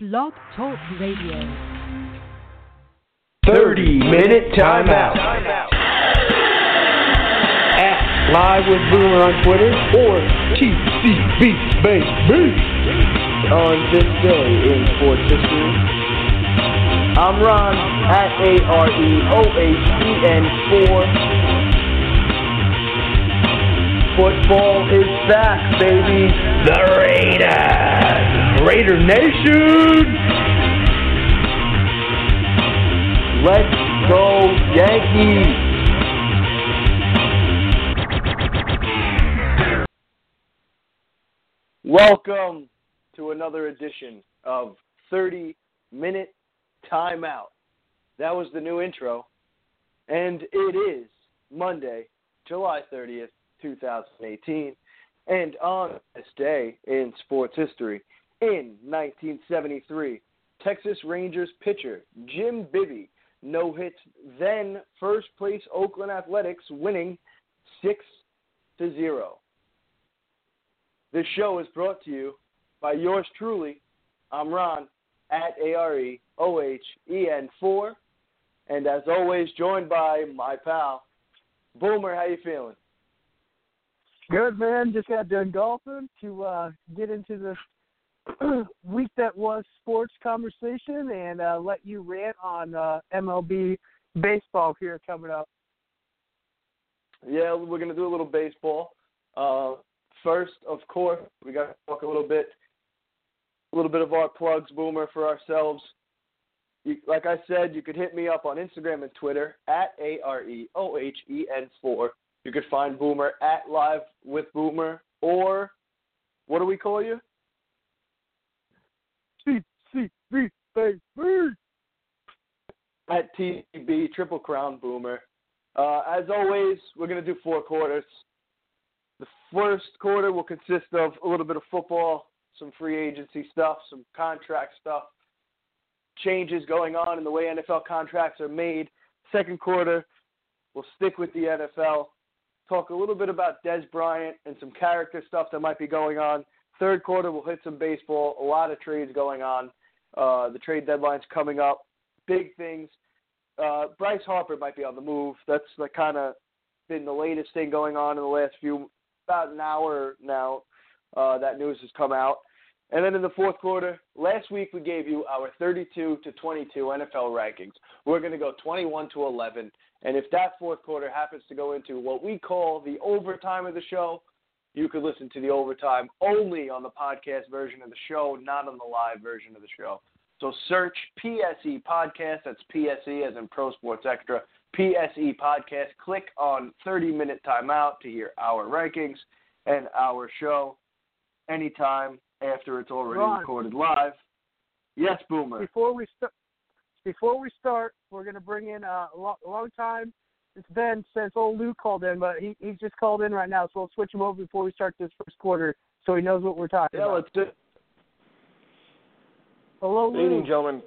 Blog Talk Radio. 30 minute timeout. At Live with Boomer on Twitter or TCB Baby on this day in sports history. I'm Ron at A R E O H E N 4. Football is back, baby. The Raiders. Raider Nation. Let's go Yankees! Welcome to another edition of 30 Minute Timeout. That was the new intro. And it is Monday, July 30th, 2018. And on this day in sports history, in 1973, Texas Rangers pitcher Jim Bibby no hits then first place Oakland Athletics winning 6 to 0. This show is brought to you by yours truly. I'm Ron at A R E O H E N 4 and as always joined by my pal Boomer, how you feeling? Good man, just got done golfing to uh get into the week that was sports conversation and uh, let you rant on uh, MLB baseball here coming up. Yeah, we're gonna do a little baseball. Uh, first, of course, we got to talk a little bit, a little bit of our plugs, Boomer, for ourselves. You, like I said, you could hit me up on Instagram and Twitter at a r e o h e n four. You could find Boomer at Live with Boomer, or what do we call you? CCB baby. at TB Triple Crown Boomer. Uh, as always, we're going to do four quarters. The first quarter will consist of a little bit of football, some free agency stuff, some contract stuff, changes going on in the way NFL contracts are made. Second quarter, we'll stick with the NFL, talk a little bit about Dez Bryant and some character stuff that might be going on. Third quarter, we'll hit some baseball, a lot of trades going on. Uh, the trade deadline's coming up. Big things. Uh, Bryce Harper might be on the move. That's the kind of been the latest thing going on in the last few, about an hour now. Uh, that news has come out. And then in the fourth quarter, last week we gave you our 32 to 22 NFL rankings. We're going to go 21 to 11. And if that fourth quarter happens to go into what we call the overtime of the show, you could listen to the overtime only on the podcast version of the show, not on the live version of the show. So search PSE Podcast. That's PSE as in Pro Sports Extra. PSE Podcast. Click on 30 Minute Timeout to hear our rankings and our show anytime after it's already Ron. recorded live. Yes, Boomer. Before we start, before we start, we're going to bring in uh, a, lo- long time. It's been since old Lou called in, but he he's just called in right now, so we'll switch him over before we start this first quarter, so he knows what we're talking Yeah, about. let's do it. Hello, Good evening, gentlemen.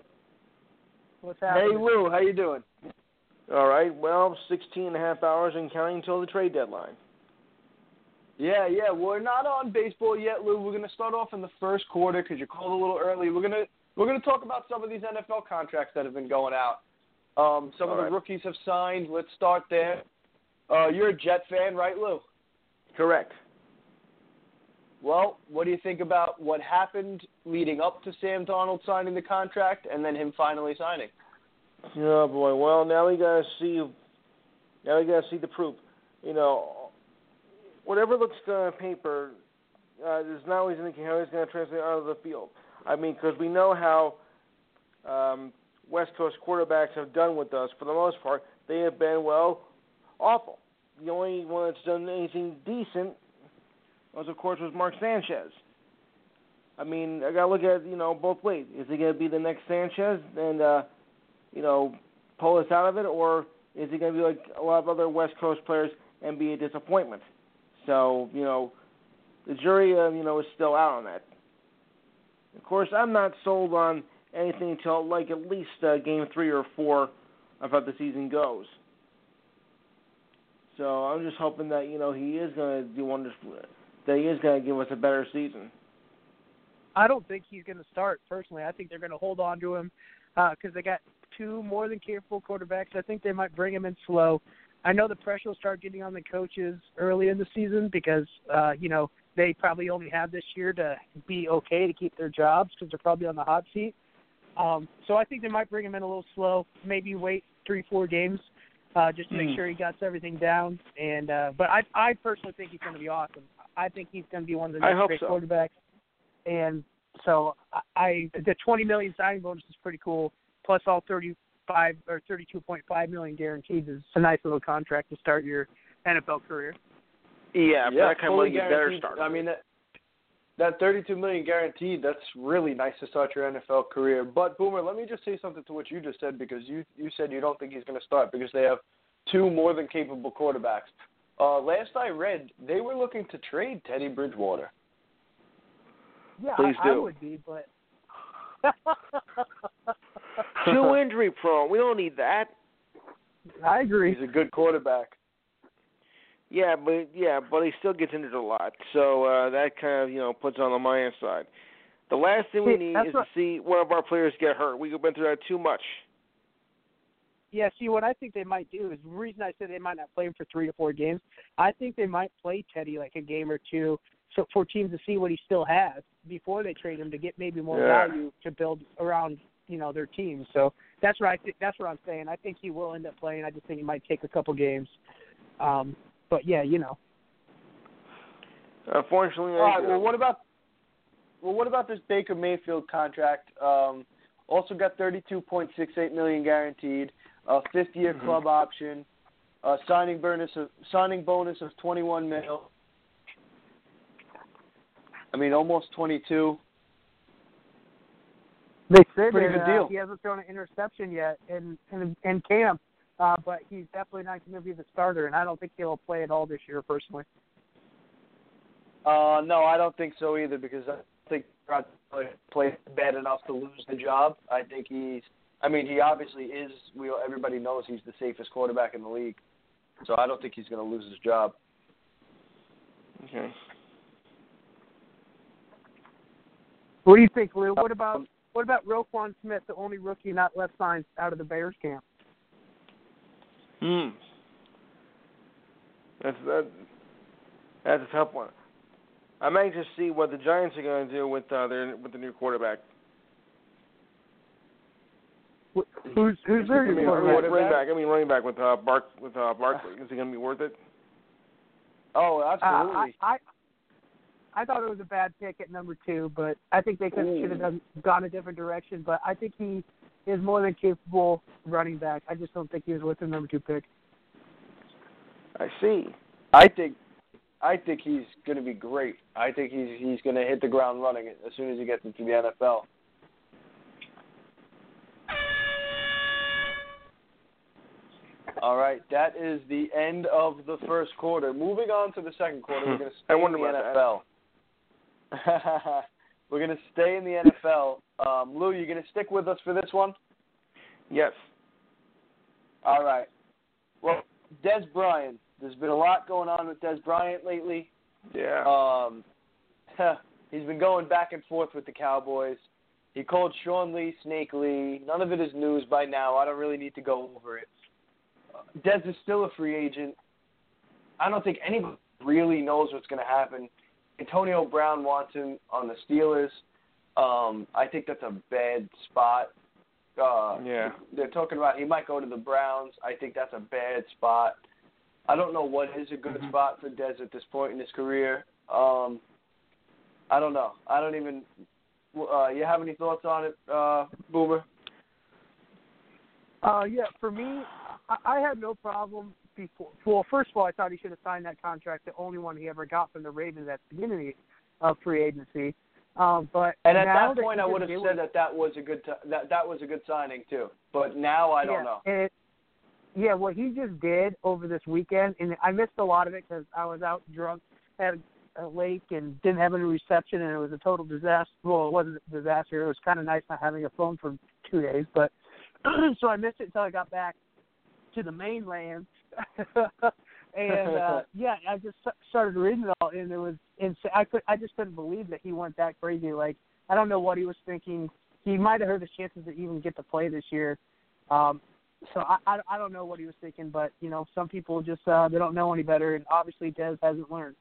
What's happening? Hey. Lou, how you doing? All right, well, 16 and a half hours and counting until the trade deadline. Yeah, yeah. We're not on baseball yet, Lou. We're going to start off in the first quarter because you called a little early. We're going to we're going to talk about some of these NFL contracts that have been going out. Um, some All of the right. rookies have signed. Let's start there. Uh, you're a Jet fan, right, Lou? Correct. Well, what do you think about what happened leading up to Sam Darnold signing the contract and then him finally signing? Oh boy. Well, now we gotta see. Now we gotta see the proof. You know, whatever looks good on paper uh, is not always indicating how going to translate out of the field. I mean, because we know how um, West Coast quarterbacks have done with us. For the most part, they have been well awful. The only one that's done anything decent was, of course, was Mark Sanchez. I mean, I got to look at you know both ways. Is he going to be the next Sanchez and uh, you know pull us out of it, or is he going to be like a lot of other West Coast players and be a disappointment? So you know, the jury uh, you know is still out on that. Of course, I'm not sold on anything until like at least uh, game three or four of how the season goes. So I'm just hoping that you know he is going to do wonders. That he is going to give us a better season. I don't think he's going to start personally. I think they're going to hold on to him because uh, they got two more than capable quarterbacks. I think they might bring him in slow. I know the pressure will start getting on the coaches early in the season because uh, you know they probably only have this year to be okay to keep their jobs because they're probably on the hot seat. Um, so I think they might bring him in a little slow, maybe wait three, four games uh, just to make mm. sure he got everything down. And uh, but I I personally think he's going to be awesome. I think he's going to be one of the next great so. quarterbacks. And so I the 20 million signing bonus is pretty cool. Plus all 35 or 32.5 million guaranteed is a nice little contract to start your NFL career. Yeah, yeah, that kind of money you better start. I mean that that 32 million guaranteed. That's really nice to start your NFL career. But Boomer, let me just say something to what you just said because you you said you don't think he's going to start because they have two more than capable quarterbacks. Uh, last I read, they were looking to trade Teddy Bridgewater. Yeah, Please I, do. I would be, but too injury prone. We don't need that. I agree. He's a good quarterback. Yeah, but yeah, but he still gets injured a lot, so uh, that kind of you know puts on the minus side. The last thing we need is what, to see one of our players get hurt. We've been through that too much. Yeah, see, what I think they might do is the reason I said they might not play him for three to four games. I think they might play Teddy like a game or two, so for teams to see what he still has before they trade him to get maybe more yeah. value to build around you know their team. So that's what I think. That's what I'm saying. I think he will end up playing. I just think he might take a couple games. Um, but yeah, you know. Unfortunately, all right. Well, what about well, what about this Baker Mayfield contract? Um, also got 32.68 million guaranteed, a 50-year mm-hmm. club option, a signing bonus of signing bonus of 21 mil. I mean, almost 22. They said Pretty that, good deal. Uh, he hasn't thrown an interception yet in in, in camp. Uh, but he's definitely not going to be the starter, and I don't think he'll play at all this year, personally. Uh, no, I don't think so either because I think Rod played bad enough to lose the job. I think he's. I mean, he obviously is. We everybody knows he's the safest quarterback in the league, so I don't think he's going to lose his job. Okay. What do you think, Lou? What about what about Roquan Smith, the only rookie not left signed out of the Bears camp? Hmm. That's that. That's a tough one. I'm anxious to see what the Giants are going to do with uh, their with the new quarterback. Who's who's their new quarterback? Running back. I mean, running back with uh, Bark with uh, Barkley. Is he going to be worth it? Oh, Uh, absolutely. I, I I thought it was a bad pick at number two, but I think they could Ooh. should have mm. done, gone a different direction. But I think he is more than capable running back. I just don't think he was worth the number two pick. I see. I think I think he's going to be great. I think he's he's going to hit the ground running as soon as he gets into the NFL. All right, that is the end of the first quarter. Moving on to the second quarter, we're going to stay I wonder in the about NFL. we're going to stay in the NFL. Um, Lou, you going to stick with us for this one? Yes. All right. Well, Dez Bryant. There's been a lot going on with Dez Bryant lately. Yeah. Um, he's been going back and forth with the Cowboys. He called Sean Lee Snake Lee. None of it is news by now. I don't really need to go over it. Uh, Dez is still a free agent. I don't think anybody really knows what's going to happen. Antonio Brown wants him on the Steelers. Um, I think that's a bad spot. Uh, yeah. They're talking about he might go to the Browns. I think that's a bad spot. I don't know what is a good Mm-hmm. spot for Dez at this point in his career. Um, I don't know. I don't even. Uh, you have any thoughts on it, uh, Boomer? Uh, yeah, for me, I, I had no problem before. Well, first of all, I thought he should have signed that contract, the only one he ever got from the Ravens at the beginning of free agency. Um, but And at now that point, I would have said that that was a good t- that that was a good signing too. But now I don't yeah, know. It, yeah, what he just did over this weekend, and I missed a lot of it because I was out drunk at a lake and didn't have any reception, and it was a total disaster. Well, it wasn't a disaster. It was kind of nice not having a phone for two days, but so I missed it until I got back to the mainland. and uh yeah, I just started reading it all, and it was insane. I could, I just couldn't believe that he went that crazy. Like I don't know what he was thinking. He might have heard his chances to even get to play this year. Um, so I, I I don't know what he was thinking, but you know some people just uh, they don't know any better, and obviously Dez hasn't learned.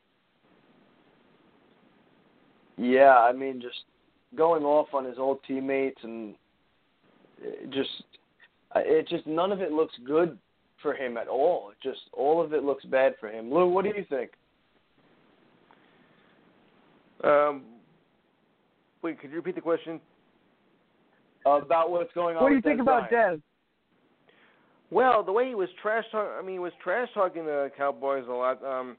Yeah, I mean, just going off on his old teammates and it just, it just none of it looks good for him at all. It just all of it looks bad for him. Lou, what do you think? Um, wait, could you repeat the question? about what's going on. What do you with think Dez about Dez? Well, the way he was trash talking, I mean, he was trash talking the Cowboys a lot um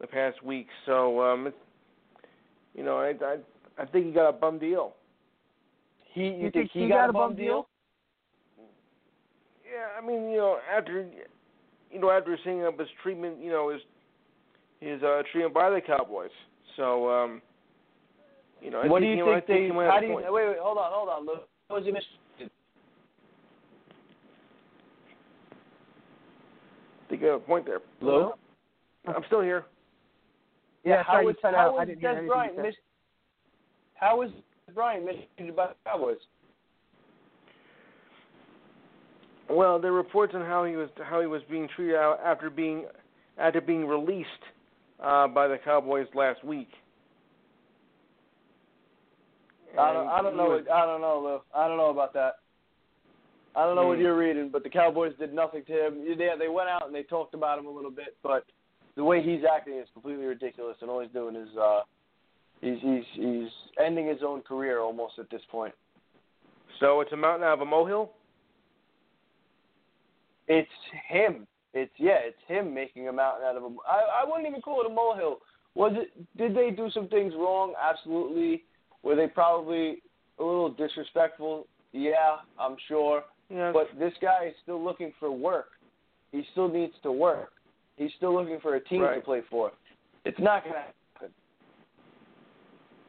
the past week. So, um it's, you know, I I I think he got a bum deal. He, you, You think think he, he got, got a a bum bum deal? Yeah, I mean, you know, after you know, after seeing up his treatment, you know, his his uh treatment by the Cowboys. So, um you know, I What do you he, I think think they? he How have do a you? point. Wait, wait, hold on, hold on, Lou. What was your mission? I think you have a point there. Lou? I'm still here. Yeah, how sorry, you was cut how out. I was didn't Dez anything Bryant you How was Dez Bryant mistreated by the Cowboys? Well, there are reports on how he was how he was being treated after being after being released uh, by the Cowboys last week. I don't, I don't know. was- what- I don't know, Lou. I don't know about that. I don't know what Hmm. you're reading, but the Cowboys did nothing to him. Yeah, they went out and they talked about him a little bit, but the way he's acting is completely ridiculous, and all he's doing is uh, he's he's he's ending his own career almost at this point. so it's a mountain out of a molehill. It's him. It's yeah, it's him making a mountain out of a. I I wouldn't even call it a molehill. Was it? Did they do some things wrong? Absolutely. Were they probably a little disrespectful? Yeah, I'm sure. But this guy is still looking for work. He still needs to work. He's still looking for a team to play for. It's not going to happen.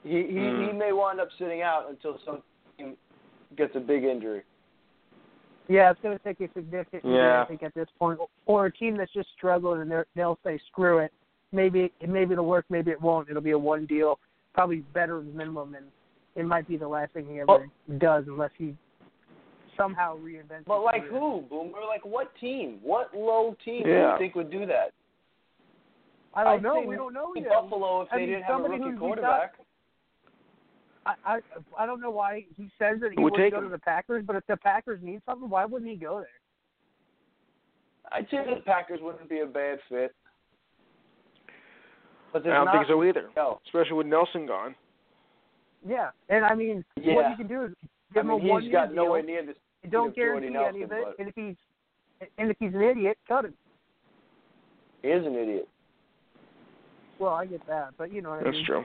He he Hmm. he may wind up sitting out until some team gets a big injury. Yeah, it's going to take a significant injury, Yeah. I think, at this point, or a team that's just struggling and they're, they'll say, "Screw it." Maybe maybe it'll work, maybe it won't. It'll be a one deal, probably better than minimum, and it might be the last thing he ever Well- does unless he somehow reinvents. Himself." But like career. who, Boomer? Like what team? What low team do you think would do that? I don't I'd know. We don't know yet. Buffalo if I they mean, didn't have a rookie who's quarterback. I, I I don't know why he says that he Who would wouldn't go him? to the Packers, but if the Packers need something, why wouldn't he go there? I'd say the Packers wouldn't be a bad fit. But I don't think so either, No. especially with Nelson gone. Yeah, and I mean, what Yeah. you can do is I give mean, him a one he's year got deal. nowhere near this. and don't of Jordy guarantee any of it. And if he's and if he's an idiot, cut him. He is an idiot. Well, I get that, but you know what I That's true.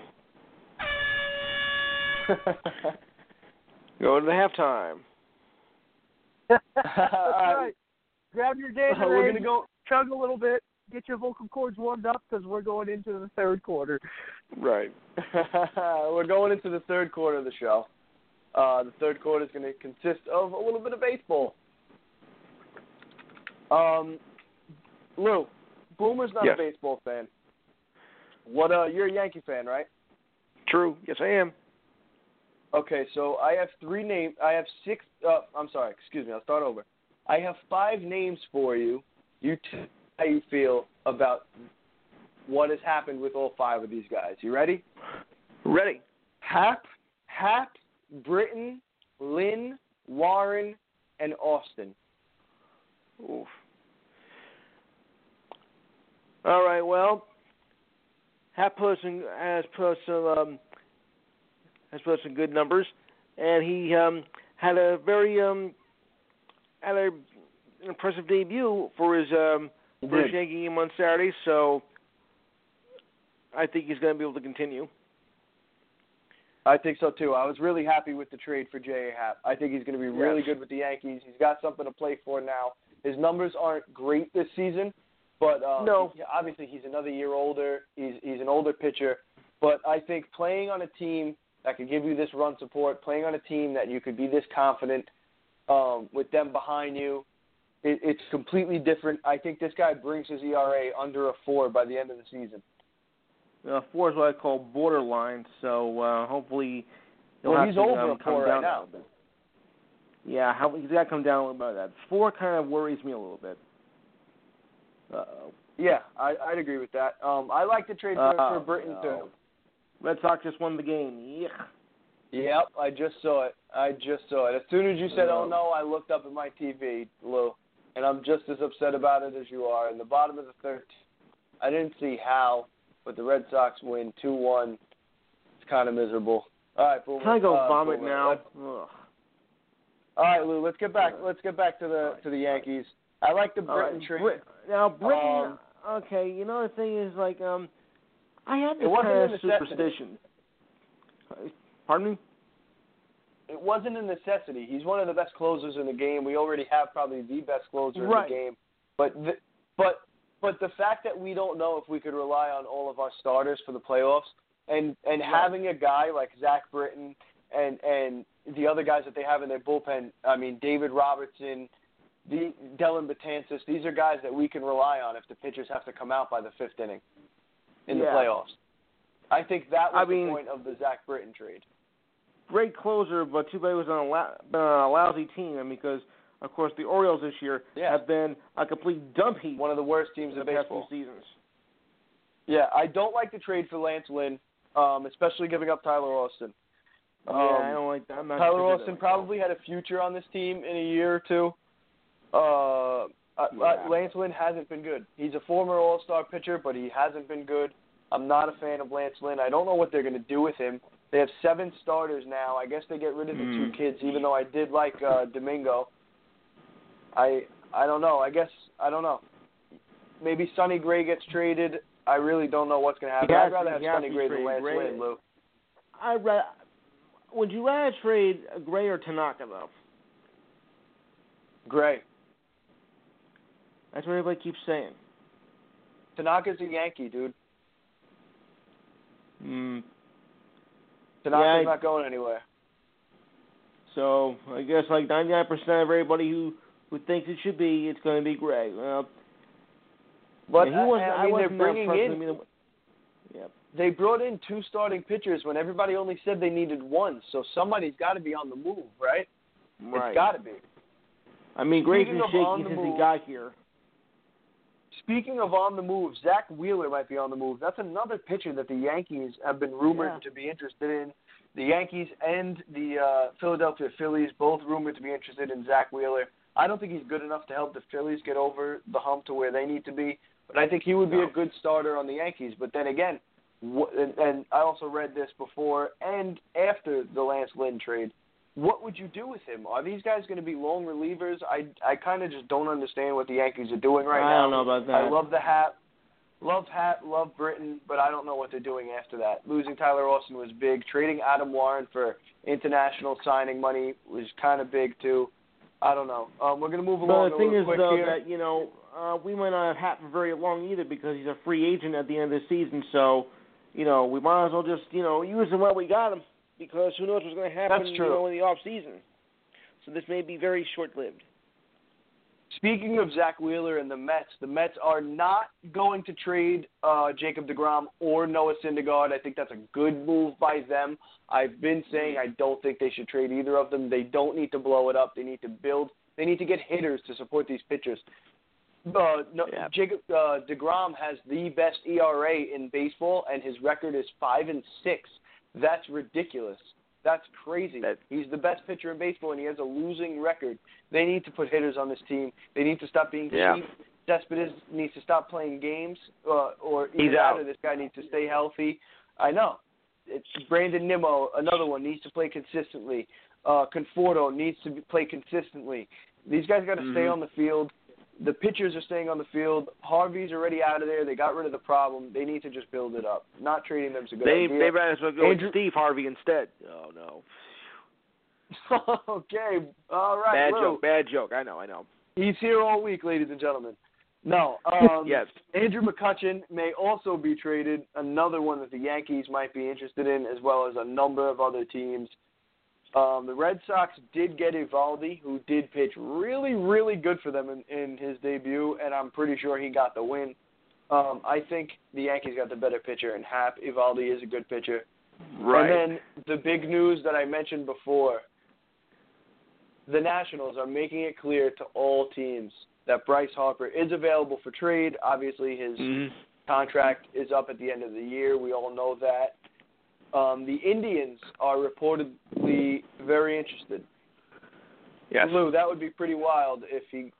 Go to the halftime. That's All right. right. Grab your Gatorade, Uh, we're gonna go. chug a little bit, get your vocal cords warmed up because we're going into the third quarter. Right. we're going into the third quarter of the show. Uh, the third quarter is going to consist of a little bit of baseball. Um, Lou, Boomer's not Yes. a baseball fan. What? Uh, you're a Yankee fan, right? True. Yes, I am. Okay, so I have three names. I have six. Uh, I'm sorry. Excuse me. I'll start over. I have five names for you. You tell how you feel about what has happened with all five of these guys. You ready? Ready. Happ, Happ, Britton, Lynn, Warren, and Austin. Oof. All right. Well, Hap has put some um, has put some good numbers, and he um, had a very um, had a, an impressive debut for his um, first. Yankee game on Saturday. So I think he's going to be able to continue. I think so too. I was really happy with the trade for J.A. Happ. I think he's going to be really Yes. good with the Yankees. He's got something to play for now. His numbers aren't great this season, but um, No. obviously he's another year older. He's he's an older pitcher, but I think playing on a team that could give you this run support, playing on a team that you could be this confident um, with them behind you, it, it's completely different. I think this guy brings his ERA under a four by the end of the season. Uh, four is what I call borderline. So uh, hopefully he'll Well, have he's to over um, a come four down right now. Yeah, how, he's got to come down a little bit. That four kind of worries me a little bit. Uh-oh. Yeah, I, I'd agree with that. Um, I like the trade for, Oh, for Britton no. too. Red Sox just won the game. Yeah. Yep, I just saw it. I just saw it. As soon as you said, "Oh no," I looked up at my TV, Lou, and I'm just as upset about it as you are. In the bottom of the third, I didn't see how, but the Red Sox win two one. It's kind of miserable. All right, Boomer. Can I go uh, vomit Boomer, now? All right, Lou. Let's get back. Let's get back to the to the Yankees. I like the All right, Britton trade. Now Britton. Um, okay, you know the thing is like um, I have It wasn't kind a necessity. superstition. Pardon me. it wasn't a necessity. He's one of the best closers in the game. We already have probably the best closer Right. in the game. But the, but but the fact that we don't know if we could rely on all of our starters for the playoffs and and Right. having a guy like Zach Britton and and the other guys that they have in their bullpen, I mean David Robertson, the Dellin Betances, these are guys that we can rely on if the pitchers have to come out by the fifth inning in the playoffs. I think that was I mean- the point of the Zach Britton trade. Great closer, but too bad he was on a, la- been on a lousy team. And because of course the Orioles this year Yeah. have been a complete dump heap One of the worst teams in the past baseball. few seasons. Yeah, I don't like the trade for Lance Lynn, um, especially giving up Tyler Austin. Um, yeah, I don't like that. Tyler Austin probably had a future on this team in a year or two. Uh, uh, Yeah. Lance Lynn hasn't been good. He's a former All-Star pitcher, but he hasn't been good. I'm not a fan of Lance Lynn. I don't know what they're going to do with him. They have seven starters now. I guess they get rid of the two Mm. kids, even though I did like uh, Domingo. I I don't know. I guess I don't know. Maybe Sonny Gray gets traded. I really don't know what's going to happen. Has I'd rather have Sonny Gray than Lance Gray. Lynn, Lou. I ra- would you rather trade Gray or Tanaka though? Gray. That's what everybody keeps saying. Tanaka's a Yankee, dude. Mm. Tanaka's Yeah, I- not going anywhere. So I guess like 99% of everybody who who thinks it should be, it's going to be Gray. Well, But yeah, he wasn't. I, I, I mean, they're wasn't that bringing in. either. Yeah. They brought in two starting pitchers when everybody only said they needed one. So somebody's got to be on the move, right? Right. It's got to be. I mean, Gray's been shaky since he got here. Speaking of on the move, Zack Wheeler might be on the move. That's another pitcher that the Yankees have been rumored Yeah. to be interested in. The Yankees and the uh, Philadelphia Phillies both rumored to be interested in Zack Wheeler. I don't think he's good enough to help the Phillies get over the hump to where they need to be, but I think he would be No. a good starter on the Yankees. But then again, and I also read this before and after the Lance Lynn trade. What would you do with him? Are these guys going to be long relievers? I I kind of just don't understand what the Yankees are doing right I now. I don't know about that. I love the Happ, love Happ, love Britton, but I don't know what they're doing after that. Losing Tyler Austin was big. Trading Adam Warren for international signing money was kind of big too. I don't know. Um, we're gonna move along But the a thing is, though, here. that you know, uh, we might not have Happ for very long either because he's a free agent at the end of the season. So, you know, we might as well just you know use him while we got him because who knows what's going to happen you know in the off season. So this may be very short lived. Speaking of Zack Wheeler and the Mets, the Mets are not going to trade uh, Jacob DeGrom or Noah Syndergaard. I think that's a good move by them. I've been saying I don't think they should trade either of them. They don't need to blow it up. They need to build. They need to get hitters to support these pitchers. Uh, no, Yeah. Jacob uh, Degrom has the best ERA in baseball, and his record is five and six. That's ridiculous. That's crazy. He's the best pitcher in baseball, and he has a losing record. They need to put hitters on this team. They need to stop being Yeah. cheap. Cespedes needs to stop playing games, uh, or either out. or this guy needs to stay healthy. I know. It's Brandon Nimmo, another one, needs to play consistently. Uh, Conforto needs to be, play consistently. These guys got to stay Mhm. on the field. The pitchers are staying on the field. Harvey's already out of there. They got rid of the problem. They need to just build it up. Not trading them is a good They idea. they might as well go Andrew- with Steve Harvey instead. Oh no, okay, all right. bad Lou. joke, bad joke. I know, I know. He's here all week, ladies and gentlemen. No, um, yes, Andrew McCutchen may also be traded. Another one that the Yankees might be interested in, as well as a number of other teams. Um, the Red Sox did get Eovaldi, who did pitch really, really good for them in, in his debut, and I'm pretty sure he got the win. Um, I think the Yankees got the better pitcher and Happ. Eovaldi is a good pitcher. Right. And then the big news that I mentioned before the Nationals are making it clear to all teams that Bryce Harper is available for trade. Obviously, his Mhm. contract is up at the end of the year. We all know that. Um, the Indians are reportedly very interested. Yes. Lou, that would be pretty wild if he.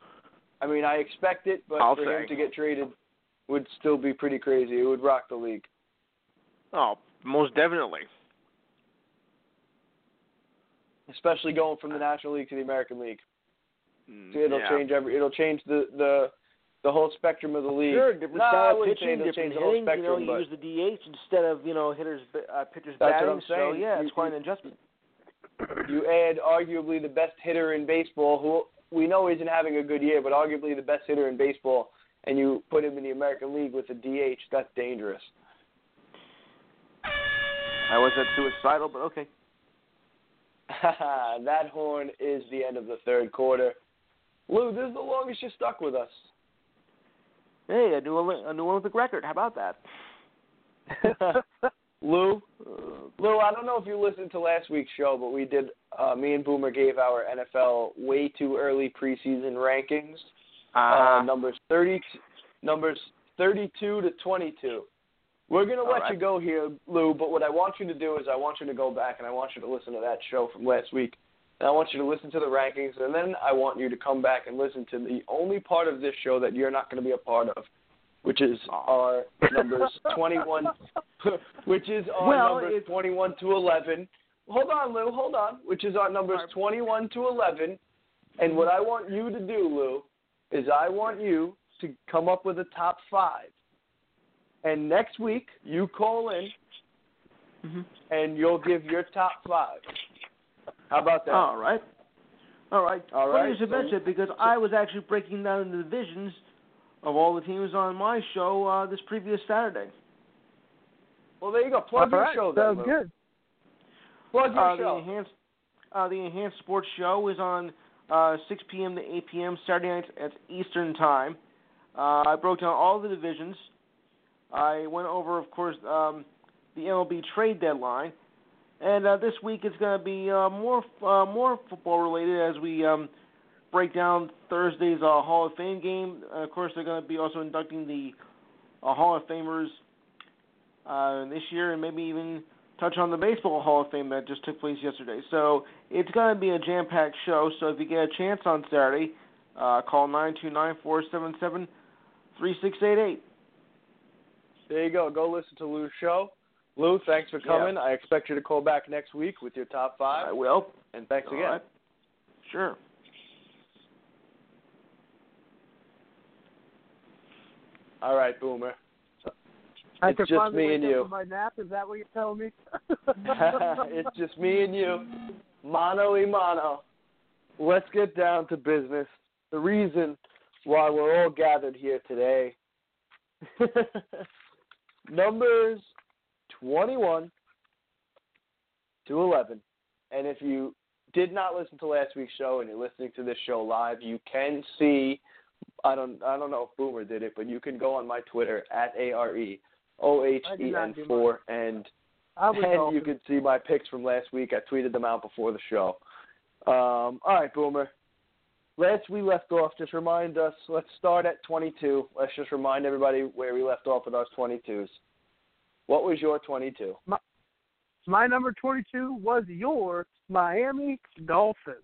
I mean, I expect it, but I'll for say. him to get traded would still be pretty crazy. It would rock the league. Oh, most definitely. especially going from the National League to the American League. Mm, It'll yeah. change every. It'll change the the the whole spectrum of the league. Sure, different No, style of pitching, it'll different change the whole hitting. You know, you use the DH instead of you know hitters, uh, pitchers That's batting. what I'm So yeah, You- it's quite an adjustment. you add arguably the best hitter in baseball, who we know isn't having a good year, but arguably the best hitter in baseball, and you put him in the American League with a DH. That's dangerous. I was that suicidal, but okay. that horn is the end of the third quarter. Lou, this is the longest you're stuck with us. Hey, a new one- a new Olympic record. How about that? Lou, Lou, I don't know if you listened to last week's show, but we did. Uh, me and Boomer gave our NFL way too early preseason rankings. Uh, Uh, numbers thirty, numbers thirty-two to twenty-two. We're gonna let right. you go here, Lou. But what I want you to do is I want you to go back and I want you to listen to that show from last week. And I want you to listen to the rankings, and then I want you to come back and listen to the only part of this show that you're not going to be a part of, which is our numbers 21, which is our Well, numbers it's- 21 to 11. Hold on, Lou. Hold on. Which is our numbers 21 to 11. And what I want you to do, Lou, is I want you to come up with a top five. And next week you call in mhm. and you'll give your top five. How about that? All right. All right. All Funny you should so- mention it because I was actually breaking down the divisions of all the teams on my show uh, this previous Saturday. Well, there you go. Plug your All right, show then. sounds Lou. good. Plug your Uh, the show. enhanced uh, the enhanced sports show is on uh, 6 p.m. to 8 p.m. Saturday nights at Eastern time. Uh, I broke down all the divisions. I went over, of course, um, the MLB trade deadline, and uh, this week it's going to be uh, more uh, more football related as we um, break down Thursday's uh, Hall of Fame game. Uh, of course, they're going to be also inducting the uh, Hall of Famers uh, this year, and maybe even touch on the Baseball Hall of Fame that just took place yesterday. So it's going to be a jam-packed show. So if you get a chance on Saturday, uh, call nine two nine four seven seven three six eight eight. There you go. Go listen to Lou's show. Lou, thanks for Yeah. coming. I expect you to call back next week with your top five. I will. And thanks All again. right. Sure. All right, Boomer. I It's just me and you. my nap. Is that what you're telling me? it's just me and you, mano y mano. Let's get down to business. The reason why we're all gathered here today. Numbers 21 to 11. And if you did not listen to last week's show and you're listening to this show live, you can see. I don't. I don't know if Boomer did it, but you can go on my Twitter at a r e o h e n four and and you can see my picks from last week. I tweeted them out before the show. Um, all right, Boomer. Last we left off, just remind us. Let's start at 22. Let's just remind everybody where we left off with our 22s. What was your 22? My my number 22 was your Miami Dolphins.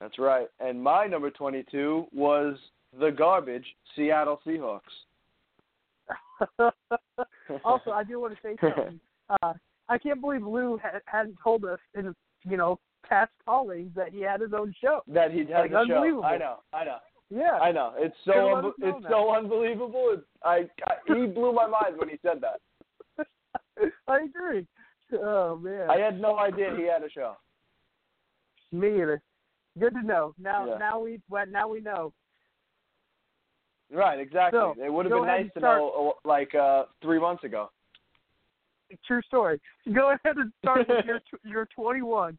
That's right. And my number 22 was the garbage Seattle Seahawks. also, I do want to say something. Uh, I can't believe Lou ha- hadn't told us in you know past callings that he had his own show. that he Like, a show. I know. I know. Yeah. I know. It's so unbe- it's that. so unbelievable. It's, I, I he blew my mind when he said that. I agree. Oh man. I had no idea he had a show. Me either. Good to know. Now Yeah. now we now we know. Right, exactly. So, it would have been nice to start. know uh, like uh three months ago. True story. Go ahead and start with your your 21.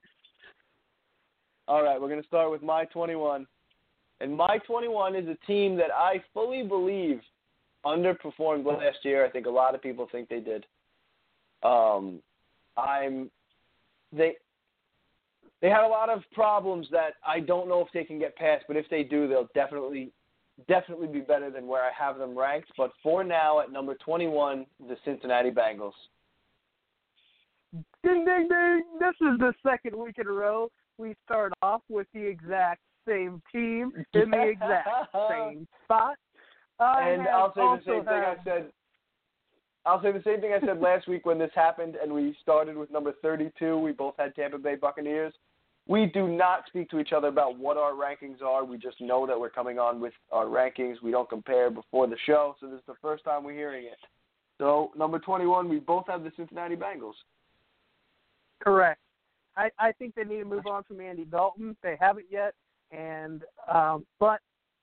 All right, we're going to start with my 21. And my 21 is a team that I fully believe underperformed last year. I think a lot of people think they did. Um, I'm they they had a lot of problems that I don't know if they can get past, but if they do, they'll definitely definitely be better than where I have them ranked. But for now, at number 21, the Cincinnati Bengals. Ding ding ding! This is the second week in a row we start off with the exact same team in the exact same spot. I and I'll say the same thing I said. I'll say the same thing I said last week when this happened, and we started with number 32. We both had Tampa Bay Buccaneers. We do not speak to each other about what our rankings are. We just know that we're coming on with our rankings. We don't compare before the show, so this is the first time we're hearing it. So number 21, we both have the Cincinnati Bengals. Correct. I, I think they need to move on from Andy Dalton. They haven't yet, and um, but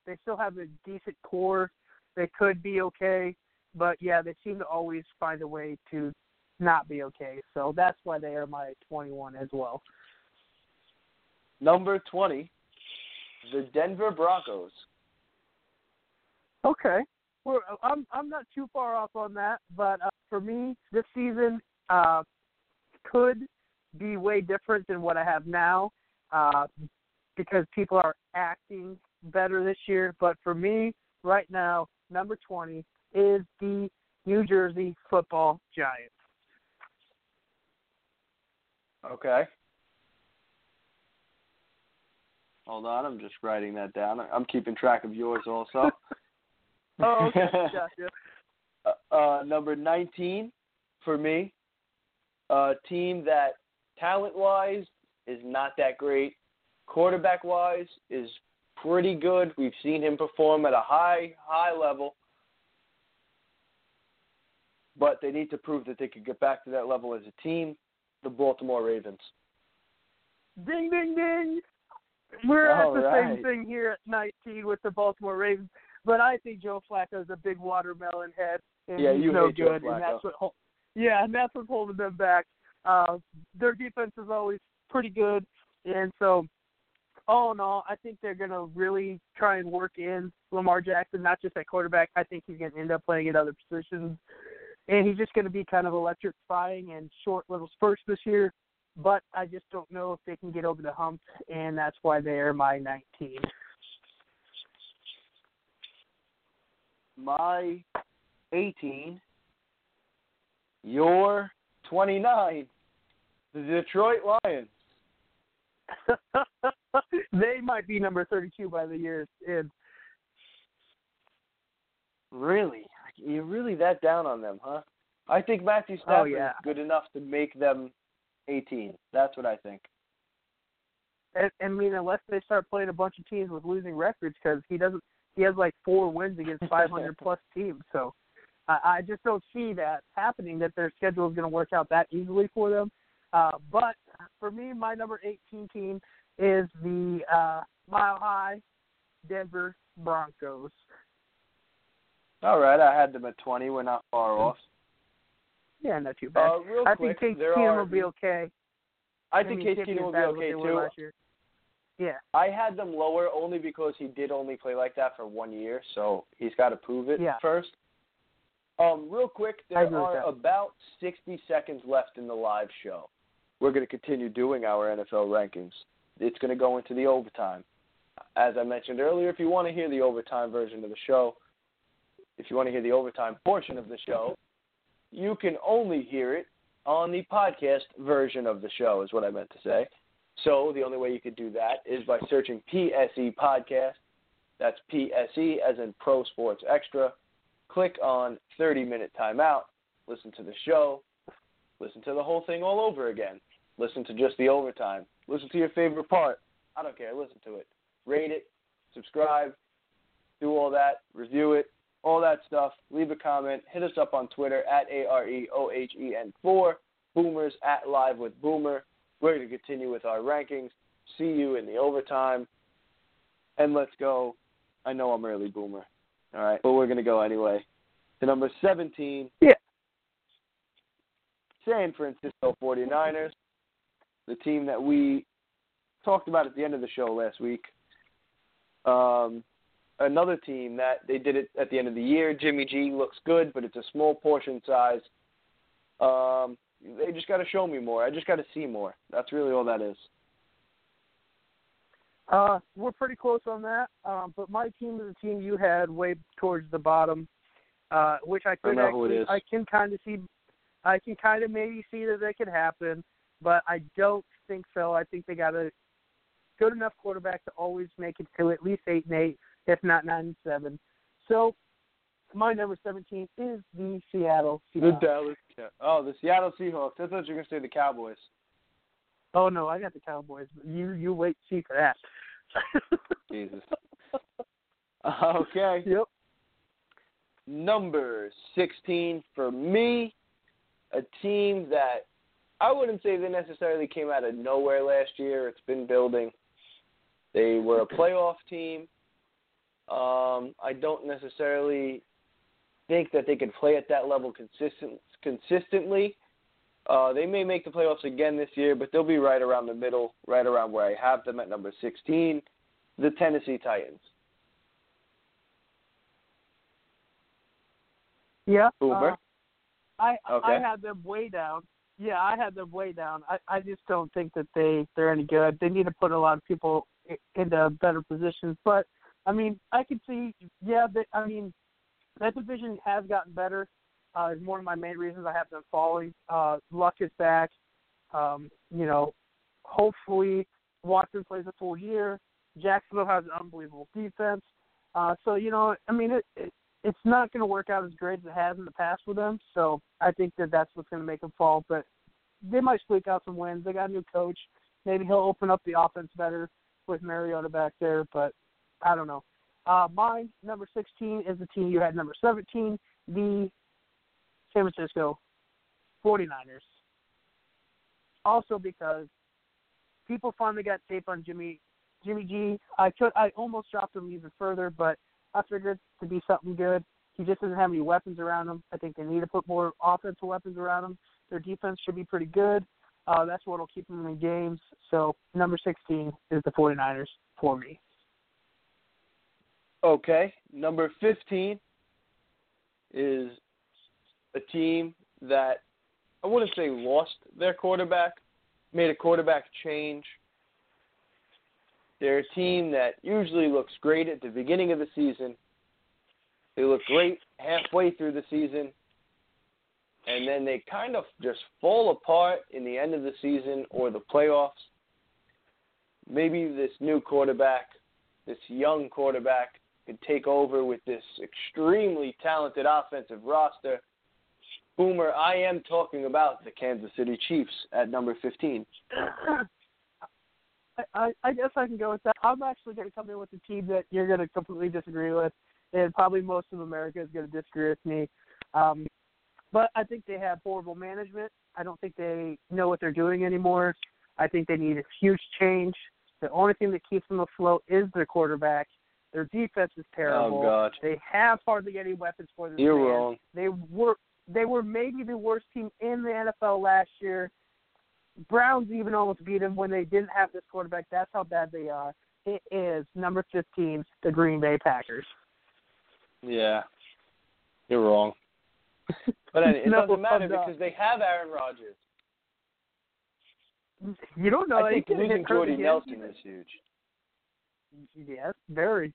they still have a decent core. They could be okay, but yeah, they seem to always find a way to not be okay. So that's why they are my 21 as well. Number 20, the Denver Broncos. Okay. Well, I'm I'm not too far off on that, but uh, for me, this season uh, could be way different than what I have now uh, because people are acting better this year. But for me, right now, number 20 is the New Jersey Football Giants. Okay. Hold on, I'm just writing that down. I'm keeping track of yours also. Oh, okay, gotcha. uh, uh, number 19 for me, a team that talent wise is not that great. Quarterback wise is pretty good. We've seen him perform at a high, high level. But they need to prove that they could get back to that level as a team. The Baltimore Ravens. Ding, ding, ding. We're All at the right. same thing here at 19 with the Baltimore Ravens, but I think Joe Flacco Flacco's a big watermelon head, and Yeah, he's you no hate Joe good, and that's what. Yeah, and that's what's holding them back. Uh, their defense is always pretty good, and so all in all, I think they're going to really try and work in Lamar Jackson, not just at quarterback. I think he's going to end up playing at other positions, and he's just going to be kind of electrifying and short little spurts this year but I just don't know if they can get over the hump, and that's why they are my 19. My 18. Your 29. The Detroit Lions. they might be number 32 by the year's end. Really? You're really that down on them, huh? I think Matthew oh, Stafford yeah. is good enough to make them 18. That's what I think. I, I mean, unless they start playing a bunch of teams with losing records, because he doesn't. He has like four wins against 500 plus teams, so I, I just don't see that happening. That their schedule is going to work out that easily for them. Uh, but for me, my number 18 team is the uh, Mile High Denver Broncos. All right, I had them at 20. We're not far off. Yeah, not too bad. Uh, I quick, think Case Keenum will be okay. I think mean, Case Keenum will be bad as what okay too. Yeah, I had them lower only because he did only play like that for one year, so he's got to prove it Yeah. first. Um, real quick, there are about 60 seconds left in the live show. We're going to continue doing our NFL rankings. It's going to go into the overtime. As I mentioned earlier, if you want to hear the overtime version of the show, if you want to hear the overtime portion of the show, you can only hear it on the podcast version of the show, is what I meant to say. So the only way you could do that is by searching PSE Podcast. That's PSE as in Pro Sports Extra. Click on 30 minute timeout. Listen to the show. Listen to the whole thing all over again. Listen to just the overtime. Listen to your favorite part. I don't care. Listen to it. Rate it. Subscribe. Do all that. Review it. All that stuff. Leave a comment. Hit us up on Twitter at A R E O H E N 4. Boomers at Live with Boomer. We're going to continue with our rankings. See you in the overtime. And let's go. I know I'm early, Boomer. All right. But we're going to go anyway. To number 17. Yeah. San Francisco 49ers. The team that we talked about at the end of the show last week. Um, another team that they did it at the end of the year. Jimmy G looks good, but it's a small portion size. Um, they just got to show me more. I just got to see more. That's really all that is. Uh, we're pretty close on that. Um, but my team is a team you had way towards the bottom, uh, which I could I know who it actually. I can kind of see, I can kind of maybe see that that could happen, but I don't think so. I think they got a good enough quarterback to always make it to at least eight and eight, if not nine and seven. So my number seventeen is the Seattle The Seahawks. Dallas. Oh, the Seattle Seahawks. I thought you were gonna say the Cowboys. Oh no, I got the Cowboys. You you wait see for that. Jesus. Okay. Yep. Number 16 for me, a team that I wouldn't say they necessarily came out of nowhere last year. It's been building. They were a playoff team. Um, I don't necessarily think that they could play at that level consistent consistently. Uh, they may make the playoffs again this year, but they'll be right around the middle, right around where I have them at number 16, the Tennessee Titans. Yeah. Boomer. uh, I I had them way down. Yeah, I had them way down. I I just don't think that they they're any good. They need to put a lot of people into better positions. But I mean, I could see. Yeah, they, I mean, that division has gotten better. Uh, is one of my main reasons I have them falling. Uh, Luck is back. Um, you know, hopefully Watson plays a full year. Jacksonville has an unbelievable defense. Uh, so you know, I mean, it, it it's not going to work out as great as it has in the past with them. So I think that that's what's going to make them fall. But they might squeak out some wins. They got a new coach. Maybe he'll open up the offense better with Mariota back there. But I don't know. Uh, mine number 16 is the team you had number 17, the San Francisco 49ers. Also because people finally got tape on Jimmy Jimmy G. I could I almost dropped him even further, but I figured to be something good. He just doesn't have any weapons around him. I think they need to put more offensive weapons around him. Their defense should be pretty good. Uh, that's what will keep them in games. So number 16 is the 49ers for me. Okay, number 15 is a team that I wouldn't say lost their quarterback, made a quarterback change. They're a team that usually looks great at the beginning of the season. They look great halfway through the season. And then they kind of just fall apart in the end of the season or the playoffs. Maybe this new quarterback, this young quarterback, could take over with this extremely talented offensive roster. Boomer, I am talking about the Kansas City Chiefs at number 15. I, I, guess I can go with that. I'm actually going to come in with a team that you're going to completely disagree with, and probably most of America is going to disagree with me. Um, but I think they have horrible management. I don't think they know what they're doing anymore. I think they need a huge change. The only thing that keeps them afloat is their quarterback. Their defense is terrible. Oh, God. They have hardly any weapons for this You're man. wrong. They were they were maybe the worst team in the NFL last year. Browns even almost beat them when they didn't have this quarterback. That's how bad they are. It is number 15, the Green Bay Packers. Yeah. You're wrong. But anyway, it No, doesn't matter because they have Aaron Rodgers. You don't know. I think losing Jordy. Nelson is huge. Yes, very.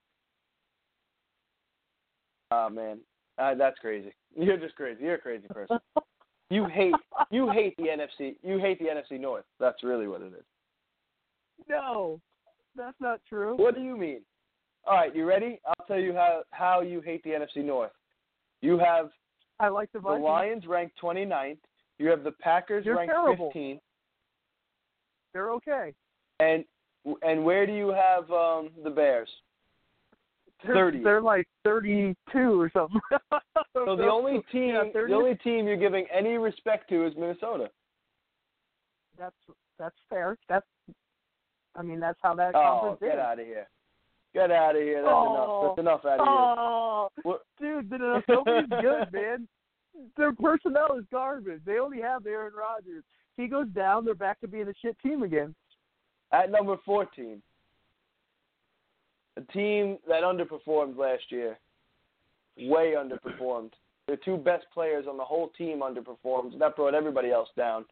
Oh man, uh, that's crazy. You're just crazy. You're a crazy person. You hate you hate the NFC. You hate the NFC North. That's really what it is. no, that's not true. What do you mean? All right, you ready? I'll tell you how how you hate the NFC North. You have I like the the Lions ranked 29th. You have the Packers You're ranked terrible. 15th. They're okay. And and where do you have um the Bears? They're, 30. They're like 32 or something. So the only team yeah, the only team you're giving any respect to is Minnesota. That's that's fair. That's I mean that's how that Oh, get is. out of here. Get out of here. That's Oh. enough. That's enough out of Oh, here. What- dude, the nobody's good, man. Their personnel is garbage. They only have Aaron Rodgers. He goes down, they're back to being a shit team again. At number 14, a team that underperformed last year, way underperformed, their two best players on the whole team underperformed. That brought everybody else down.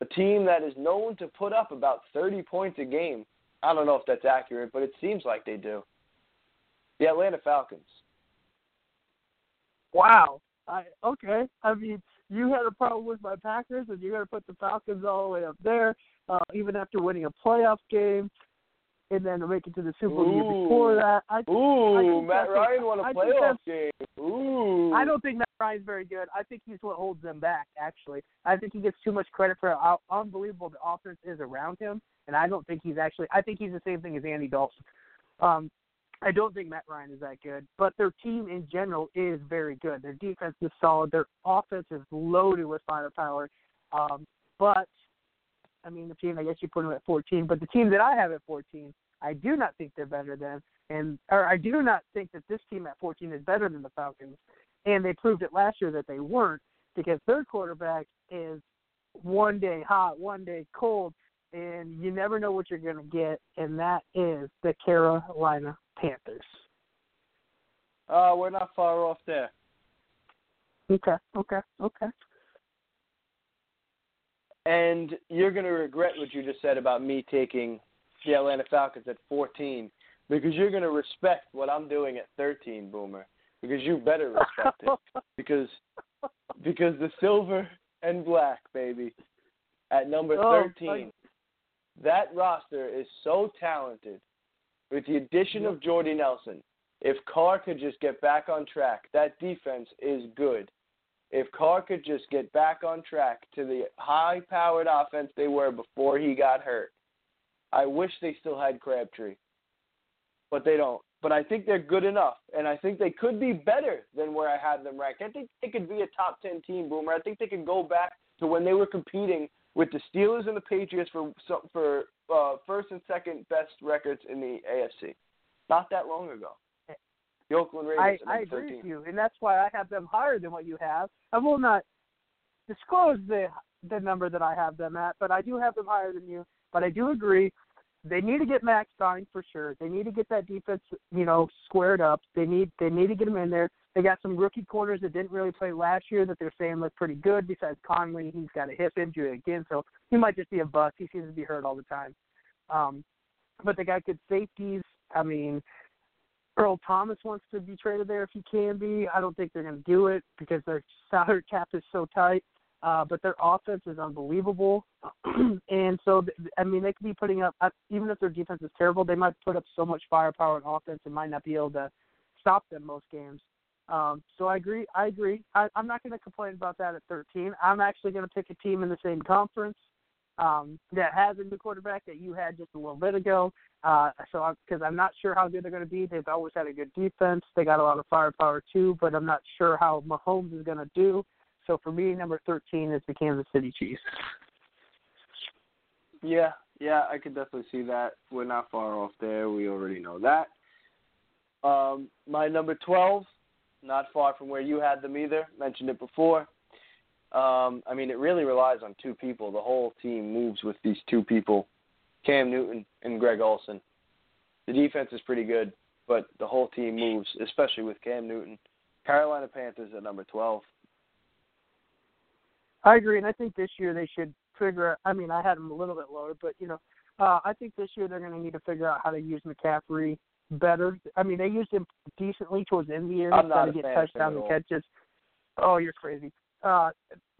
A team that is known to put up about 30 points a game. I don't know if that's accurate, but it seems like they do. The Atlanta Falcons. Wow. I okay. I mean, you had a problem with my Packers, and you're going to put the Falcons all the way up there, uh, even after winning a playoff game, and then make it to the Super Bowl year before that. I, Ooh, I think Matt that's Ryan won a I think playoff game. Ooh. I don't think Matt Ryan's very good. I think he's what holds them back. Actually, I think he gets too much credit for how unbelievable the offense is around him, and I don't think he's actually. I think he's the same thing as Andy Dalton. Um, I don't think Matt Ryan is that good, but their team in general is very good. Their defense is solid. Their offense is loaded with firepower. Um, but I mean, the team I guess you put them at 14, but the team that I have at 14, I do not think they're better than, and or I do not think that this team at 14 is better than the Falcons and they proved it last year that they weren't because their quarterback is one day hot, one day cold, and you never know what you're going to get, and that is the Carolina Panthers. Uh, we're not far off there. Okay, okay, okay. And you're going to regret what you just said about me taking the Atlanta Falcons at 14 because you're going to respect what I'm doing at 13, Boomer. Because you better respect it. Because because the silver and black, baby, at number Oh, 13, that roster is so talented. With the addition of Jordy Nelson, if Carr could just get back on track, that defense is good. If Carr could just get back on track to the high powered offense they were before he got hurt, I wish they still had Crabtree. But they don't. But I think they're good enough, and I think they could be better than where I had them ranked. I think they could be a top 10 team, Boomer. I think they could go back to when they were competing with the Steelers and the Patriots for for uh, first and second best records in the AFC. Not that long ago. The Oakland I, Raiders at I agree 13. with you, and that's why I have them higher than what you have. I will not disclose the the number that I have them at, but I do have them higher than you. But I do agree they need to get Mack signed for sure. They need to get that defense, you know, squared up. They need they need to get him in there. They got some rookie corners that didn't really play last year that they're saying look pretty good. Besides Conley, he's got a hip injury again, so he might just be a bust. He seems to be hurt all the time. Um, but they got good safeties. I mean, Earl Thomas wants to be traded there if he can be. I don't think they're going to do it because their salary cap is so tight. Uh, but their offense is unbelievable, and so I mean they could be putting up even if their defense is terrible, they might put up so much firepower and offense and might not be able to stop them most games. Um, so I agree. I agree. I, I'm not going to complain about that at 13. I'm actually going to pick a team in the same conference um, that has a new quarterback that you had just a little bit ago. Uh, so because I'm not sure how good they're going to be. They've always had a good defense. They got a lot of firepower too, but I'm not sure how Mahomes is going to do. So for me, number 13 is the Kansas City Chiefs. Yeah, yeah, I could definitely see that. We're not far off there. We already know that. Um, my number 12, not far from where you had them either. Mentioned it before. Um, I mean, it really relies on two people. The whole team moves with these two people, Cam Newton and Greg Olsen. The defense is pretty good, but the whole team moves, especially with Cam Newton. Carolina Panthers at number 12. I agree, and I think this year they should figure. out I mean, I had them a little bit lower, but you know, uh, I think this year they're going to need to figure out how to use McCaffrey better. I mean, they used him decently towards the end of the year. I'm not a to get fan of him touchdowns and catches. Oh, you're crazy. Uh,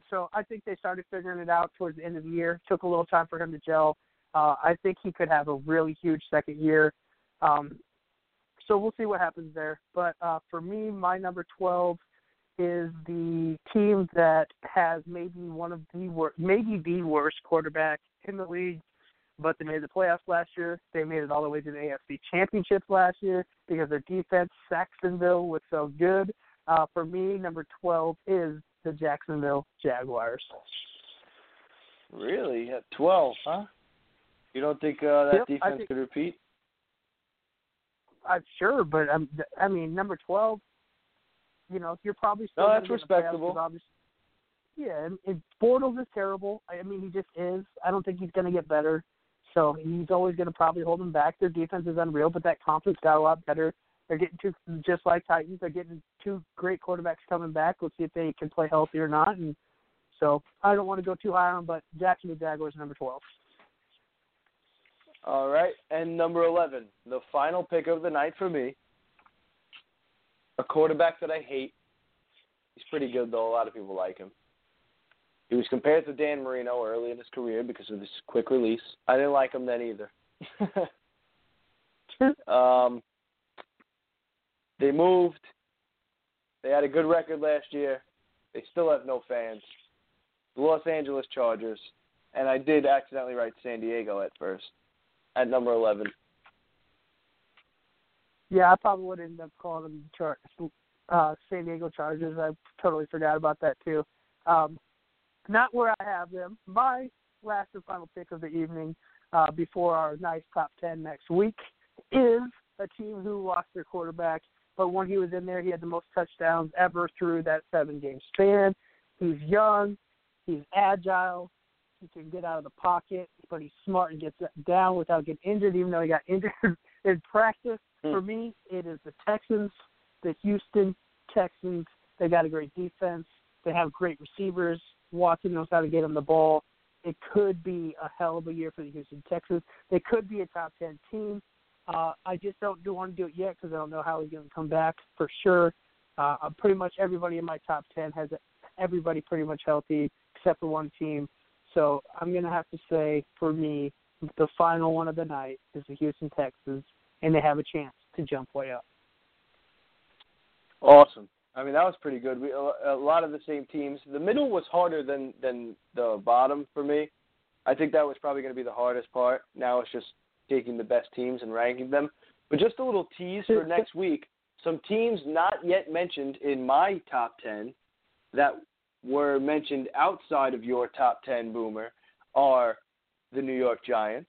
so I think they started figuring it out towards the end of the year. Took a little time for him to gel. Uh, I think he could have a really huge second year. Um, so we'll see what happens there. But uh, for me, my number 12 is the team that has maybe one of the worst, maybe the worst quarterback in the league. But they made the playoffs last year. They made it all the way to the AFC Championship last year because their defense, Sacksonville, was so good. Uh, for me, number 12 is the Jacksonville Jaguars. Really? At 12, huh? You don't think uh, that Yep, defense think- could repeat? I'm sure, but I'm, I mean, number 12, you know, you're probably still No, that's respectable. playoffs respectable. 'cause obviously- Yeah, and, and Bortles is terrible. I mean, he just is. I don't think he's going to get better. So he's always going to probably hold them back. Their defense is unreal, but that conference got a lot better They're getting two, just like Titans. They're getting two great quarterbacks coming back. Let's see if they can play healthy or not. And so I don't want to go too high on them, but Jacksonville Jaguars number 12. All right, and number 11, the final pick of the night for me. A quarterback that I hate. He's pretty good, though. A lot of people like him. He was compared to Dan Marino early in his career because of his quick release. I didn't like him then either. um, they moved. They had a good record last year. They still have no fans. The Los Angeles Chargers, and I did accidentally write San Diego at first, at number 11. Yeah, I probably would end up calling them Char- uh, San Diego Chargers. I totally forgot about that too. Um, not where I have them. My last and final pick of the evening uh, before our nice top 10 next week is a team who lost their quarterback, but when he was in there, he had the most touchdowns ever through that seven game span. He's young, he's agile, he can get out of the pocket, but he's smart and gets down without getting injured, even though he got injured in practice. Hmm. For me, it is the Texans, the Houston Texans. They got a great defense. They have great receivers. Watson knows how to get him the ball. It could be a hell of a year for the Houston Texans. They could be a top ten team. Uh, I just don't do want to do it yet because I don't know how he's going to come back for sure. Uh, pretty much everybody in my top ten has everybody pretty much healthy except for one team. So I'm going to have to say for me, the final one of the night is the Houston Texans, and they have a chance to jump way up. Awesome. I mean, that was pretty good. We a lot of the same teams. The middle was harder than than the bottom for me. I think that was probably going to be the hardest part. Now it's just taking the best teams and ranking them. But just a little tease for next week. Some teams not yet mentioned in my top 10 that were mentioned outside of your top 10, Boomer, are the New York Giants,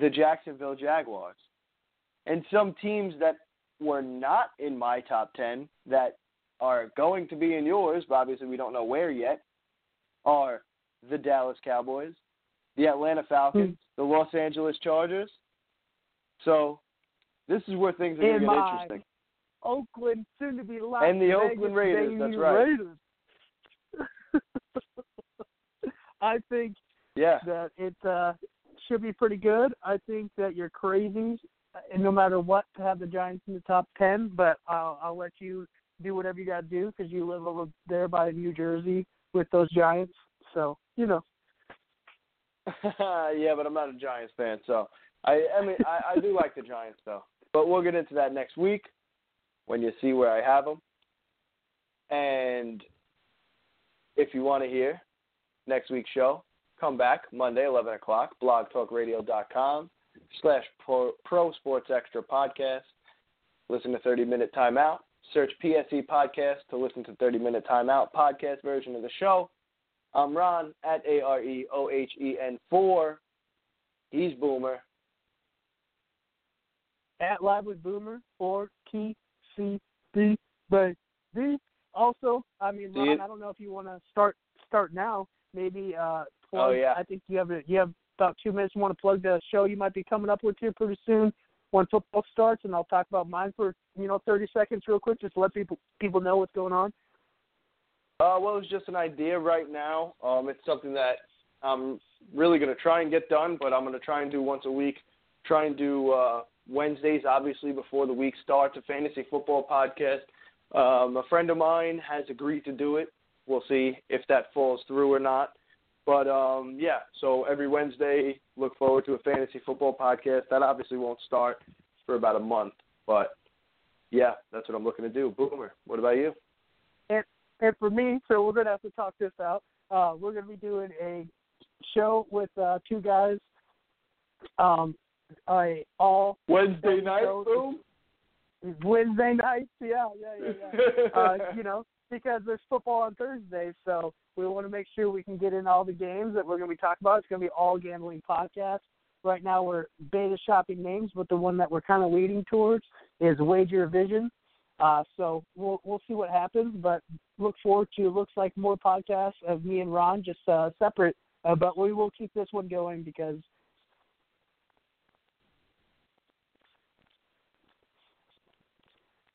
the Jacksonville Jaguars, and some teams that were not in my top 10 that are going to be in yours, but obviously we don't know where yet, are the Dallas Cowboys, the Atlanta Falcons, Hmm. the Los Angeles Chargers. So this is where things are going to get interesting. Oakland, soon to be Las And the Vegas Oakland Raiders, that's right. Raiders. I think Yeah. that it uh, should be pretty good. I think that you're crazy, and no matter what, to have the Giants in the top ten. But I'll, I'll let you do whatever you got to do because you live over there by New Jersey with those Giants. So you know. yeah, but I'm not a Giants fan, so I I mean I, I do like the Giants though. But we'll get into that next week when you see where I have them. And if you want to hear next week's show, come back Monday, 11 o'clock, blogtalkradio.com slash pro, Sports Extra podcast. Listen to 30 Minute Timeout. Search PSE Podcast to listen to 30 Minute Timeout podcast version of the show. I'm Ron at A R E O H E N 4. He's Boomer. at Live with Boomer or TCB baby. Also, I mean, Ron, it? I don't know if you want to start start now. Maybe uh, plug, Oh, yeah. I think you have a, you have about two minutes. You want to plug the show you might be coming up with here pretty soon when football starts, and I'll talk about mine for you know 30 seconds real quick, just to let people people know what's going on. Uh, well, it's just an idea right now. Um, it's something that I'm really going to try and get done, but I'm going to try and do once a week. Try and do uh, Wednesdays, obviously, before the week starts, a fantasy football podcast. Um, a friend of mine has agreed to do it. We'll see if that falls through or not. But um, yeah, so every Wednesday, look forward to a fantasy football podcast. That obviously won't start for about a month, but yeah, that's what I'm looking to do. Boomer, what about you? And for me, so we're gonna have to talk this out. Uh, we're gonna be doing a show with uh, two guys. Um, a all Wednesday night, boom. Wednesday nights. Yeah, yeah, yeah, yeah. uh, you know, because there's football on Thursday, so we want to make sure we can get in all the games that we're going to be talking about. It's going to be all gambling podcast. Right now, we're beta shopping names, but the one that we're kind of leading towards is Wager Vision. Uh, so we'll we'll see what happens, but look forward to looks like more podcasts of me and Ron, just uh, separate. Uh, but we will keep this one going because